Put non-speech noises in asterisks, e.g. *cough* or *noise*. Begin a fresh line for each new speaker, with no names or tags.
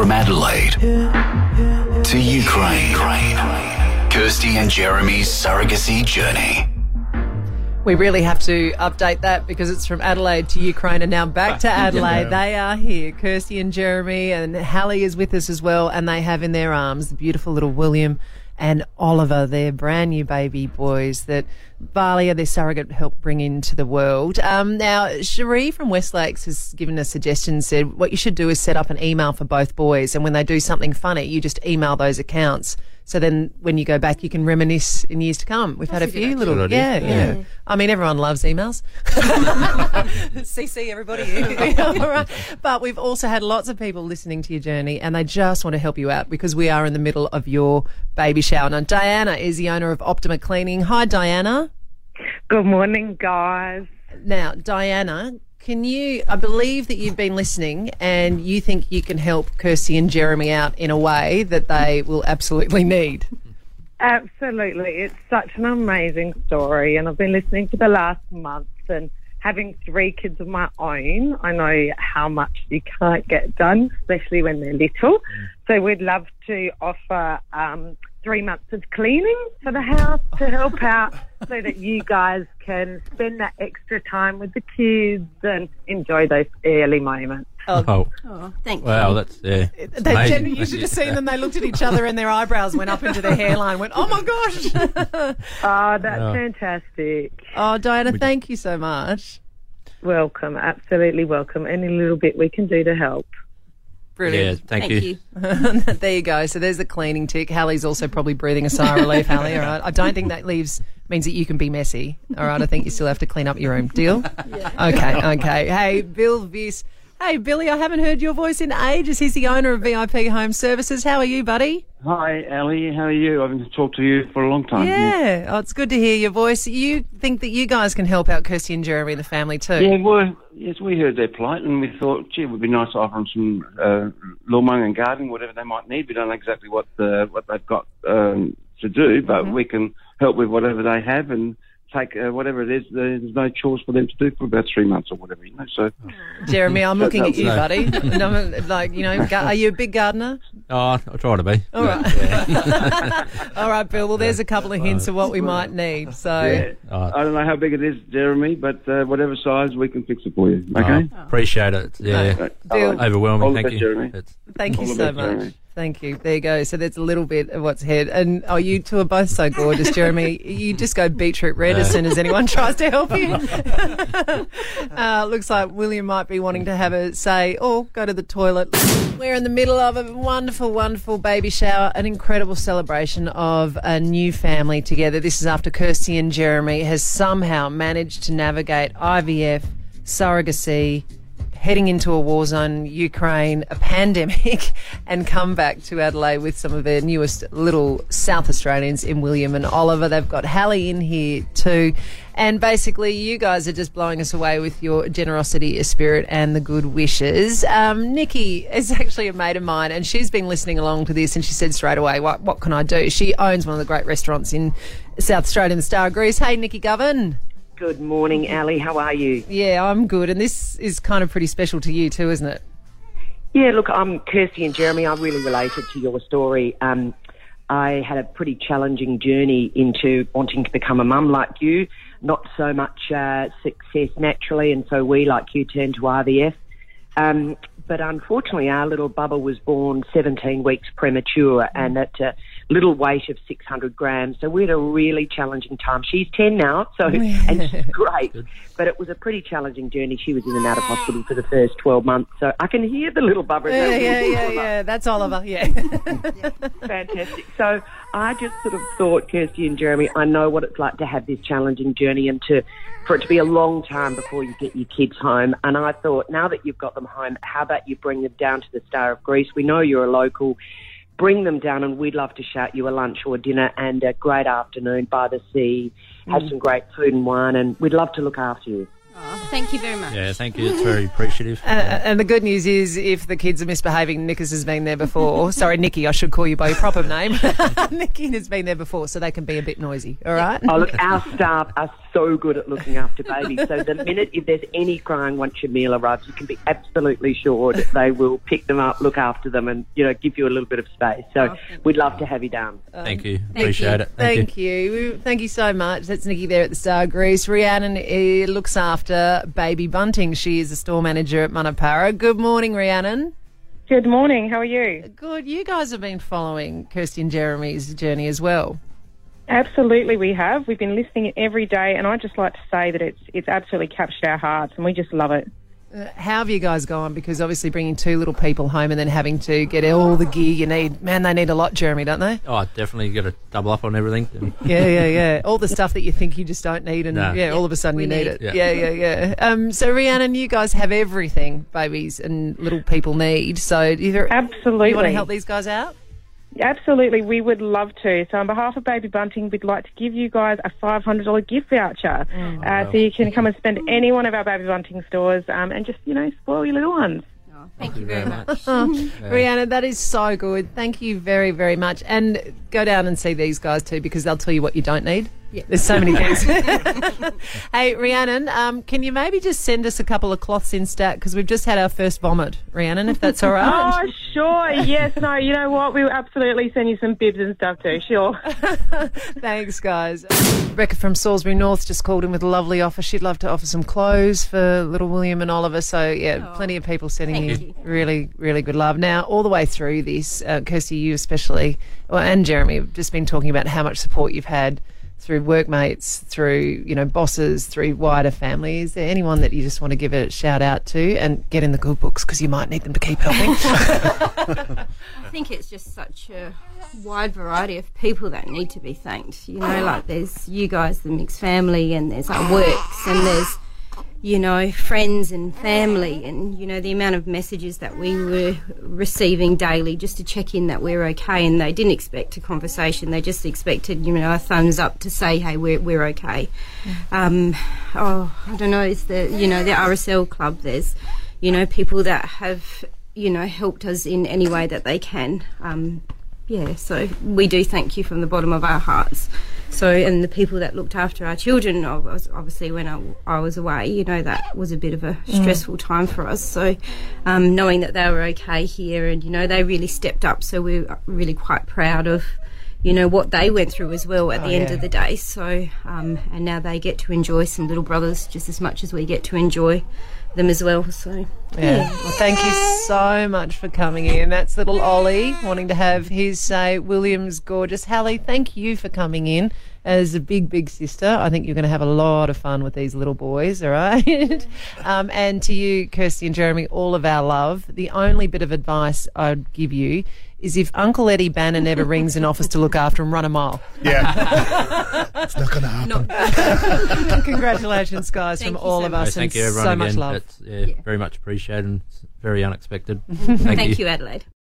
From Adelaide to Ukraine, Kirsty and Jeremy's surrogacy journey.
We really have to update that because it's from Adelaide to Ukraine and now back to *laughs* Adelaide. They are here. Kirsty and Jeremy and Hallie is with us as well, and they have in their arms the beautiful little William and Oliver, their brand new baby boys that Valia, their surrogate, helped bring into the world. Um, now, Cherie from West Lakes has given a suggestion, said what you should do is set up an email for both boys, and when they do something funny, you just email those accounts. So then when you go back, you can reminisce in years to come. We've had a few little,
Good
yeah,
idea.
yeah, I mean, everyone loves emails. *laughs* CC everybody. *laughs* *laughs* All right. But we've also had lots of people listening to your journey and they just want to help you out because we are in the middle of your baby shower. Now, Diana is the owner of Optima Cleaning. Hi, Diana.
Good morning, guys.
Now, Diana, can you? I believe that you've been listening and you think you can help Kirsty and Jeremy out in a way that they will absolutely need.
Absolutely. It's such an amazing story, and I've been listening for the last month and having three kids of my own. I know how much you can't get done, especially when they're little. So we'd love to offer um, three months of cleaning for the house to help *laughs* out so that you guys can spend that extra time with the kids and enjoy those early moments.
Oh, oh.
oh Thank
wow, that's yeah. it's
They
amazing.
gen- you should have seen them. They looked at each other and their eyebrows went up into their hairline. Went, oh my gosh! *laughs*
Oh, that's
Yeah.
fantastic.
oh, Diana, thank you so much.
Welcome, absolutely welcome. Any little bit we can do to help.
Yeah, thank,
Thank
you.
you. *laughs*
there you go. So there's the cleaning tick. Hallie's also probably breathing a sigh of relief. *laughs* Hallie, all right. I don't think that leaves means that you can be messy. All right. I think you still have to clean up your room. Deal? *laughs* Okay. Okay. Hey, Bill Viss. Hey, Billy. I haven't heard your voice in ages. He's the owner of VIP Home Services. How are you, buddy?
Hi, Ali. How are you? I've been talked to you for a long time.
Yeah. Oh, it's good to hear your voice. You think that you guys can help out Kirsty and Jeremy and the family too?
Yeah, well, yes, we heard their plight and we thought, gee, it would be nice to offer them some uh, lawn mowing and gardening, whatever they might need. We don't know exactly what uh, what they've got um, to do, but we can help with whatever they have and take uh, whatever it is. There's no chores for them to do for about three months or whatever, you know. So, *laughs*
Jeremy, I'm looking at you,
No.
buddy. *laughs* And I'm, like, you know, are you a big gardener? *laughs*
Oh, I try to be.
All right. All right, Bill. Well, there's a couple of hints of what we might need. So,
yeah. I don't know how big it is, Jeremy, but uh, whatever size, we can fix it for you. Okay.
Oh, appreciate it. Yeah,
Right.
Bill,
overwhelming.
All the
Thank
best,
you.
Jeremy.
It's,
thank you
All the
so
best,
much.
Jeremy.
Thank you. There you go. So there's a little bit of what's ahead. And oh, you two are both so gorgeous, Jeremy. You just go beetroot red as soon as anyone tries to help you. *laughs* uh, looks like William might be wanting to have a say or go to the toilet. We're in the middle of a wonderful, wonderful baby shower, an incredible celebration of a new family together. This is after Kirsty and Jeremy has somehow managed to navigate IVF, surrogacy, heading into a war zone, Ukraine, a pandemic, *laughs* and come back to Adelaide with some of their newest little South Australians in William and Oliver. They've got Hallie in here too. And basically, you guys are just blowing us away with your generosity, your spirit, and the good wishes. Um, Nikki is *laughs* actually a mate of mine, and she's been listening along to this, and she said straight away, "What, what can I do?" She owns one of the great restaurants in South Australia, the Star Greece. Hey, Nikki Govan.
Good morning, Ali. How are you?
Yeah, I'm good, and this is kind of pretty special to you too, isn't it?
Yeah, look, I'm Kirsty and Jeremy. I really related to your story. Um, I had a pretty challenging journey into wanting to become a mum like you. Not so much uh, success naturally, and so we, like you, turned to IVF. Um, but unfortunately, our little Bubba was born 17 weeks premature and at a little weight of 600 grams. So we had a really challenging time. She's 10 now, so and she's *laughs* great. But it was a pretty challenging journey. She was in and out of hospital for the first 12 months. So I can hear the little Bubba.
Yeah, yeah, yeah, yeah. That's Oliver. Yeah. *laughs*
Fantastic. So I just sort of thought, Kirsty and Jeremy, I know what it's like to have this challenging journey and to for it to be a long time before you get your kids home. And I thought, now that you've got them home, how about you bring them down to the Star of Greece? We know you're a local. Bring them down, and we'd love to shout you a lunch or dinner and a great afternoon by the sea. Have mm. some great food and wine, and we'd love to look after you.
Thank you very much.
Yeah, thank you. It's very appreciative.
Uh, and the good news is, if the kids are misbehaving, Nickers has been there before. Sorry, Nikki, I should call you by your proper name. *laughs* Nikki has been there before, so they can be a bit noisy. All right.
Oh, look, our staff are so good at looking after babies. So the minute if there's any crying once your meal arrives, you can be absolutely sure that they will pick them up, look after them, and you know give you a little bit of space. So we'd love to have you down.
Thank you. Appreciate it. Thank,
Thank you. Thank you so much. That's Nikki there at the Star Greece. Rhiannon looks after Baby Bunting. She is a store manager at Munno Para. Good morning, Rhiannon.
Good morning. How are you?
Good. You guys have been following Kirsty and Jeremy's journey as well.
Absolutely, we have. We've been listening every day, and I'd just like to say that it's it's absolutely captured our hearts, and we just love it.
Uh, how have you guys gone? Because obviously bringing two little people home and then having to get all the gear you need. Man, they need a lot, Jeremy, don't they?
Oh, definitely you got to double up on everything.
Yeah, yeah, yeah. All the stuff that you think you just don't need, and
No.
yeah, all of a sudden
we
you need,
need.
it. Yeah,
Yeah.
yeah, yeah. Um, so Rhiannon, you guys have everything babies and little people need. So either
Absolutely.
you want to help these guys out?
Absolutely, we would love to. So, on behalf of Baby Bunting, we'd like to give you guys a $500 gift voucher. uh, so you can come and spend any one of our Baby Bunting stores um, and just, you know, spoil your little ones.
Oh, thank you very much. *laughs* *laughs*
Rihanna. that is so good. Thank you very, very much. And go down and see these guys too because they'll tell you what you don't need.
Yeah.
There's so many things. *laughs* hey, Rhiannon, um, can you maybe just send us a couple of cloths in stat because we've just had our first vomit, Rhiannon, if that's all right.
Oh, sure. Yes, no, you know what? We will absolutely send you some bibs and stuff too, sure. *laughs*
Thanks, guys. Rebecca from Salisbury North just called in with a lovely offer. She'd love to offer some clothes for little William and Oliver. So, yeah, plenty of people sending you,
you.
really, really good love. Now, all the way through this, uh, Kirsty, you especially, well, and Jeremy, have just been talking about how much support you've had through workmates, through, you know, bosses, through wider family. Is there anyone that you just want to give a shout out to and get in the good books because you might need them to keep helping? *laughs* *laughs* *laughs*
I think it's just such a wide variety of people that need to be thanked. You know, like there's you guys, the mixed family, and there's our works, and there's you know friends and family, and you know the amount of messages that we were receiving daily just to check in that we're okay, and they didn't expect a conversation. They just expected you know a thumbs up to say, hey, we're we're okay. Um, oh, I don't know. It's the you know the RSL club. There's you know people that have you know helped us in any way that they can. Um, yeah, so we do thank you from the bottom of our hearts. So, and the people that looked after our children, obviously, when I, I was away, you know, that was a bit of a stressful time for us. So, um, knowing that they were okay here and, you know, they really stepped up. So, we're really quite proud of, you know, what they went through as well at the end
yeah.
of the day. So, um, and now they get to enjoy some little brothers just as much as we get to enjoy them as well. So,
Yeah. Well, thank you so much for coming in. That's little Ollie wanting to have his say. William's gorgeous. Hallie, thank you for coming in as a big, big sister. I think you're going to have a lot of fun with these little boys, all right? *laughs* um, and to you, Kirsty and Jeremy, all of our love. The only bit of advice I'd give you is if Uncle Eddie Bannon ever rings an office to look after him, run a mile.
Yeah. it's not going to happen. *laughs*
Congratulations, guys,
Thank
from all
so
of
much.
us.
thank
and
you,
so
again.
much love.
It's, yeah,
Yeah.
very much appreciated and very unexpected. *laughs*
thank you, Adelaide.